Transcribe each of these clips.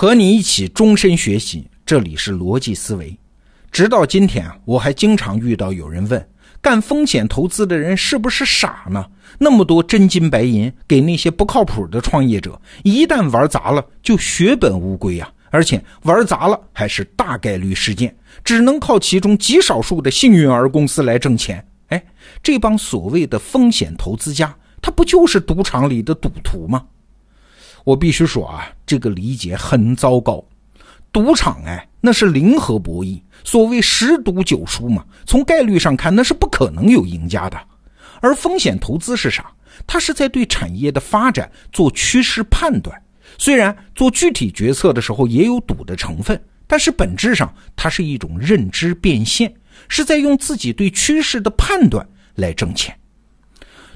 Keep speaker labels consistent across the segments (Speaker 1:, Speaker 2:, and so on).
Speaker 1: 和你一起终身学习，这里是逻辑思维。直到今天，我还经常遇到有人问：干风险投资的人是不是傻呢？那么多真金白银给那些不靠谱的创业者，一旦玩砸了就血本无归啊！而且玩砸了还是大概率事件，只能靠其中极少数的幸运儿公司来挣钱。哎，这帮所谓的风险投资家，他不就是赌场里的赌徒吗？我必须说啊，这个理解很糟糕。赌场哎，那是零和博弈，所谓十赌九输嘛。从概率上看，那是不可能有赢家的。而风险投资是啥？它是在对产业的发展做趋势判断。虽然做具体决策的时候也有赌的成分，但是本质上它是一种认知变现，是在用自己对趋势的判断来挣钱。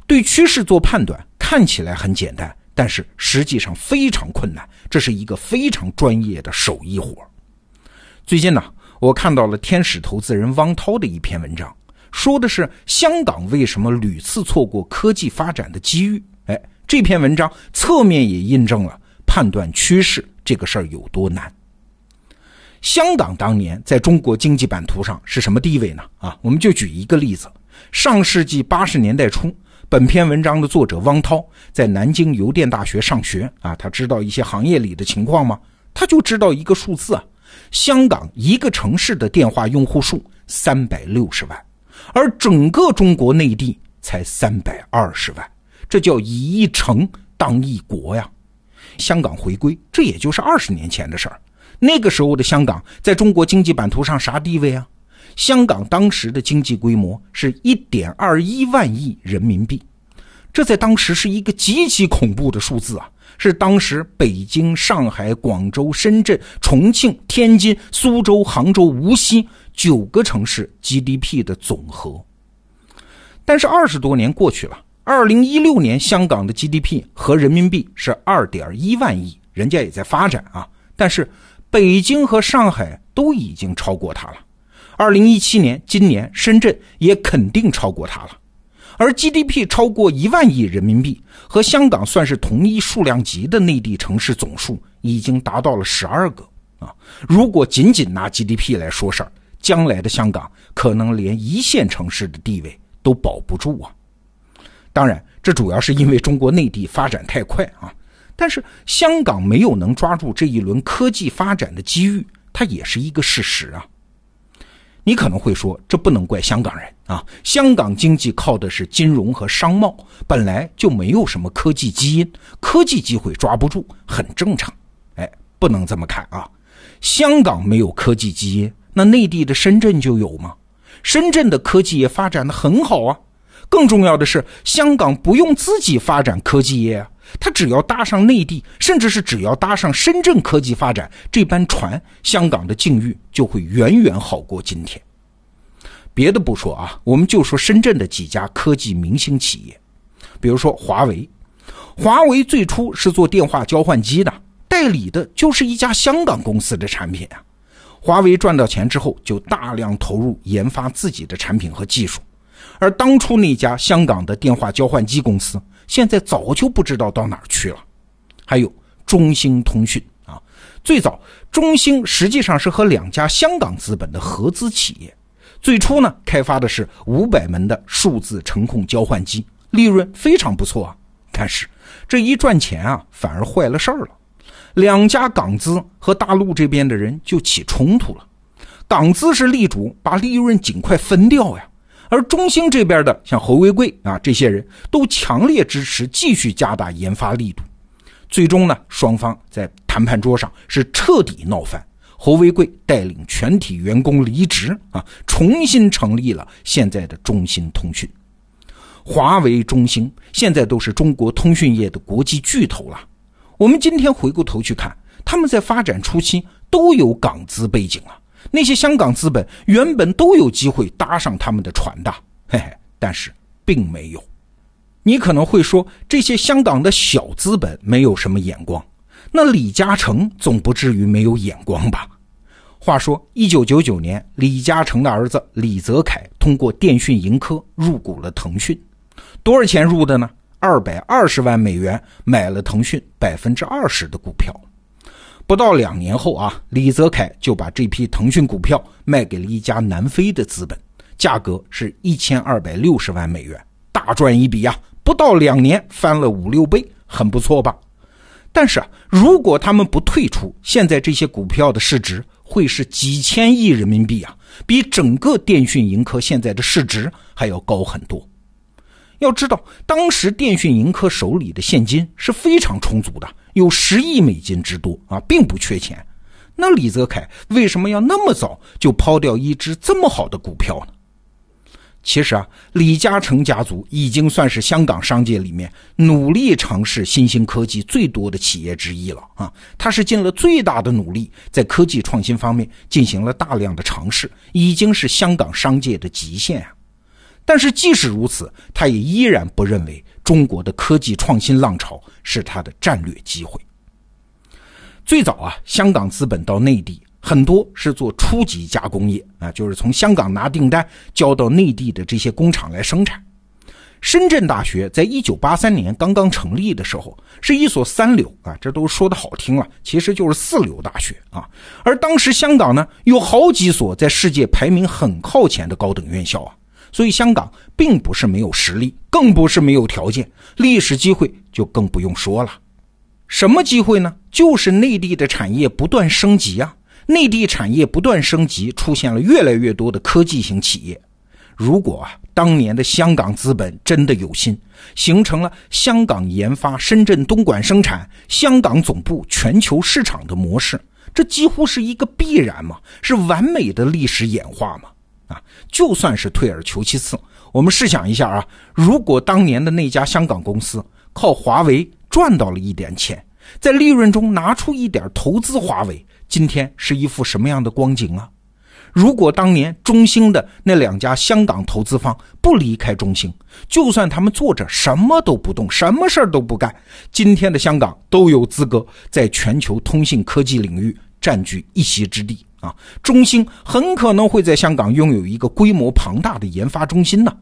Speaker 1: 对趋势做判断看起来很简单。但是实际上非常困难，这是一个非常专业的手艺活。最近呢，我看到了天使投资人汪涛的一篇文章，说的是香港为什么屡次错过科技发展的机遇。哎，这篇文章侧面也印证了判断趋势这个事儿有多难。香港当年在中国经济版图上是什么地位呢？啊，我们就举一个例子：上世纪八十年代初。本篇文章的作者汪涛在南京邮电大学上学啊，他知道一些行业里的情况吗？他就知道一个数字啊，香港一个城市的电话用户数三百六十万，而整个中国内地才三百二十万，这叫以一城当一国呀。香港回归，这也就是二十年前的事儿，那个时候的香港在中国经济版图上啥地位啊？香港当时的经济规模是一点二一万亿人民币，这在当时是一个极其恐怖的数字啊！是当时北京、上海、广州、深圳、重庆、天津、苏州、杭州、无锡九个城市 GDP 的总和。但是二十多年过去了，二零一六年香港的 GDP 和人民币是二点一万亿，人家也在发展啊。但是北京和上海都已经超过它了。二零一七年，今年深圳也肯定超过它了，而 GDP 超过一万亿人民币，和香港算是同一数量级的内地城市总数已经达到了十二个啊！如果仅仅拿 GDP 来说事儿，将来的香港可能连一线城市的地位都保不住啊！当然，这主要是因为中国内地发展太快啊，但是香港没有能抓住这一轮科技发展的机遇，它也是一个事实啊。你可能会说，这不能怪香港人啊！香港经济靠的是金融和商贸，本来就没有什么科技基因，科技机会抓不住，很正常。哎，不能这么看啊！香港没有科技基因，那内地的深圳就有吗？深圳的科技业发展的很好啊！更重要的是，香港不用自己发展科技业啊。他只要搭上内地，甚至是只要搭上深圳科技发展这班船，香港的境遇就会远远好过今天。别的不说啊，我们就说深圳的几家科技明星企业，比如说华为。华为最初是做电话交换机的，代理的就是一家香港公司的产品啊。华为赚到钱之后，就大量投入研发自己的产品和技术，而当初那家香港的电话交换机公司。现在早就不知道到哪儿去了。还有中兴通讯啊，最早中兴实际上是和两家香港资本的合资企业，最初呢开发的是五百门的数字程控交换机，利润非常不错啊。但是这一赚钱啊，反而坏了事儿了。两家港资和大陆这边的人就起冲突了，港资是力主把利润尽快分掉呀。而中兴这边的像侯为贵啊，这些人都强烈支持继续加大研发力度。最终呢，双方在谈判桌上是彻底闹翻。侯为贵带领全体员工离职啊，重新成立了现在的中兴通讯。华为、中兴现在都是中国通讯业的国际巨头了。我们今天回过头去看，他们在发展初期都有港资背景啊。那些香港资本原本都有机会搭上他们的船的，嘿嘿，但是并没有。你可能会说，这些香港的小资本没有什么眼光，那李嘉诚总不至于没有眼光吧？话说，一九九九年，李嘉诚的儿子李泽楷通过电讯盈科入股了腾讯，多少钱入的呢？二百二十万美元买了腾讯百分之二十的股票。不到两年后啊，李泽楷就把这批腾讯股票卖给了一家南非的资本，价格是一千二百六十万美元，大赚一笔呀！不到两年翻了五六倍，很不错吧？但是啊，如果他们不退出，现在这些股票的市值会是几千亿人民币啊，比整个电讯盈科现在的市值还要高很多。要知道，当时电讯盈科手里的现金是非常充足的，有十亿美金之多啊，并不缺钱。那李泽楷为什么要那么早就抛掉一只这么好的股票呢？其实啊，李嘉诚家族已经算是香港商界里面努力尝试新兴科技最多的企业之一了啊。他是尽了最大的努力，在科技创新方面进行了大量的尝试，已经是香港商界的极限啊。但是即使如此，他也依然不认为中国的科技创新浪潮是他的战略机会。最早啊，香港资本到内地很多是做初级加工业啊，就是从香港拿订单交到内地的这些工厂来生产。深圳大学在一九八三年刚刚成立的时候，是一所三流啊，这都说的好听了，其实就是四流大学啊。而当时香港呢，有好几所在世界排名很靠前的高等院校啊。所以香港并不是没有实力，更不是没有条件，历史机会就更不用说了。什么机会呢？就是内地的产业不断升级啊！内地产业不断升级，出现了越来越多的科技型企业。如果啊，当年的香港资本真的有心，形成了香港研发、深圳东莞生产、香港总部、全球市场的模式，这几乎是一个必然嘛？是完美的历史演化嘛？啊，就算是退而求其次，我们试想一下啊，如果当年的那家香港公司靠华为赚到了一点钱，在利润中拿出一点投资华为，今天是一副什么样的光景啊？如果当年中兴的那两家香港投资方不离开中兴，就算他们坐着什么都不动，什么事儿都不干，今天的香港都有资格在全球通信科技领域占据一席之地。啊，中兴很可能会在香港拥有一个规模庞大的研发中心呢，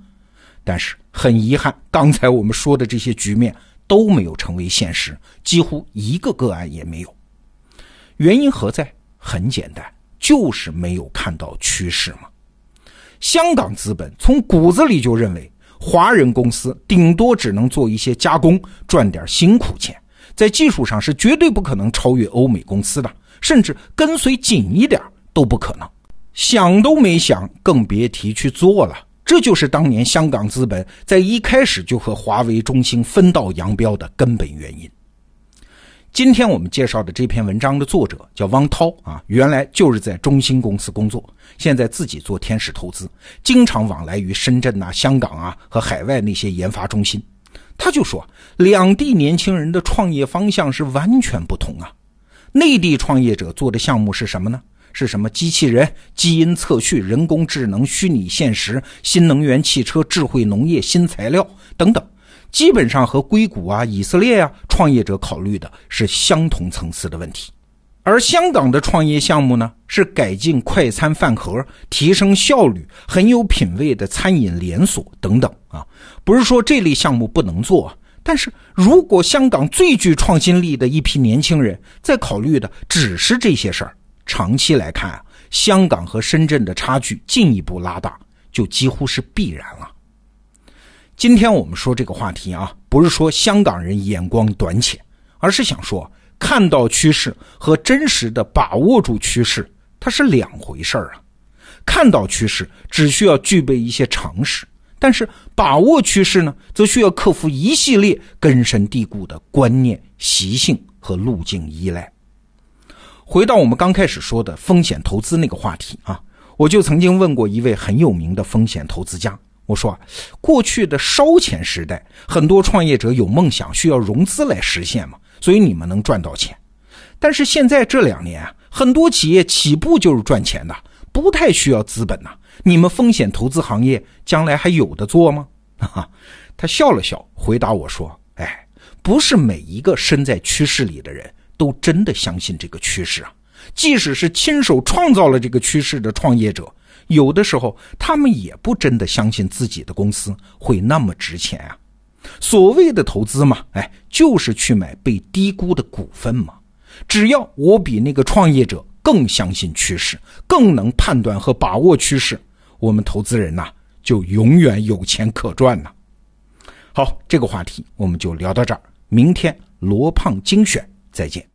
Speaker 1: 但是很遗憾，刚才我们说的这些局面都没有成为现实，几乎一个个案也没有。原因何在？很简单，就是没有看到趋势嘛。香港资本从骨子里就认为，华人公司顶多只能做一些加工，赚点辛苦钱，在技术上是绝对不可能超越欧美公司的。甚至跟随紧一点都不可能，想都没想，更别提去做了。这就是当年香港资本在一开始就和华为、中兴分道扬镳的根本原因。今天我们介绍的这篇文章的作者叫汪涛啊，原来就是在中兴公司工作，现在自己做天使投资，经常往来于深圳呐、香港啊和海外那些研发中心。他就说，两地年轻人的创业方向是完全不同啊。内地创业者做的项目是什么呢？是什么机器人、基因测序、人工智能、虚拟现实、新能源汽车、智慧农业、新材料等等，基本上和硅谷啊、以色列啊创业者考虑的是相同层次的问题。而香港的创业项目呢，是改进快餐饭盒、提升效率、很有品位的餐饮连锁等等啊，不是说这类项目不能做。但是如果香港最具创新力的一批年轻人在考虑的只是这些事儿，长期来看啊，香港和深圳的差距进一步拉大，就几乎是必然了。今天我们说这个话题啊，不是说香港人眼光短浅，而是想说看到趋势和真实的把握住趋势，它是两回事儿啊。看到趋势只需要具备一些常识。但是把握趋势呢，则需要克服一系列根深蒂固的观念、习性和路径依赖。回到我们刚开始说的风险投资那个话题啊，我就曾经问过一位很有名的风险投资家，我说啊：过去的烧钱时代，很多创业者有梦想，需要融资来实现嘛，所以你们能赚到钱。但是现在这两年啊，很多企业起步就是赚钱的，不太需要资本呐。你们风险投资行业将来还有的做吗？哈，他笑了笑，回答我说：“哎，不是每一个身在趋势里的人都真的相信这个趋势啊。即使是亲手创造了这个趋势的创业者，有的时候他们也不真的相信自己的公司会那么值钱啊。所谓的投资嘛，哎，就是去买被低估的股份嘛。只要我比那个创业者更相信趋势，更能判断和把握趋势，我们投资人呐就永远有钱可赚呐。好，这个话题我们就聊到这儿，明天罗胖精选再见。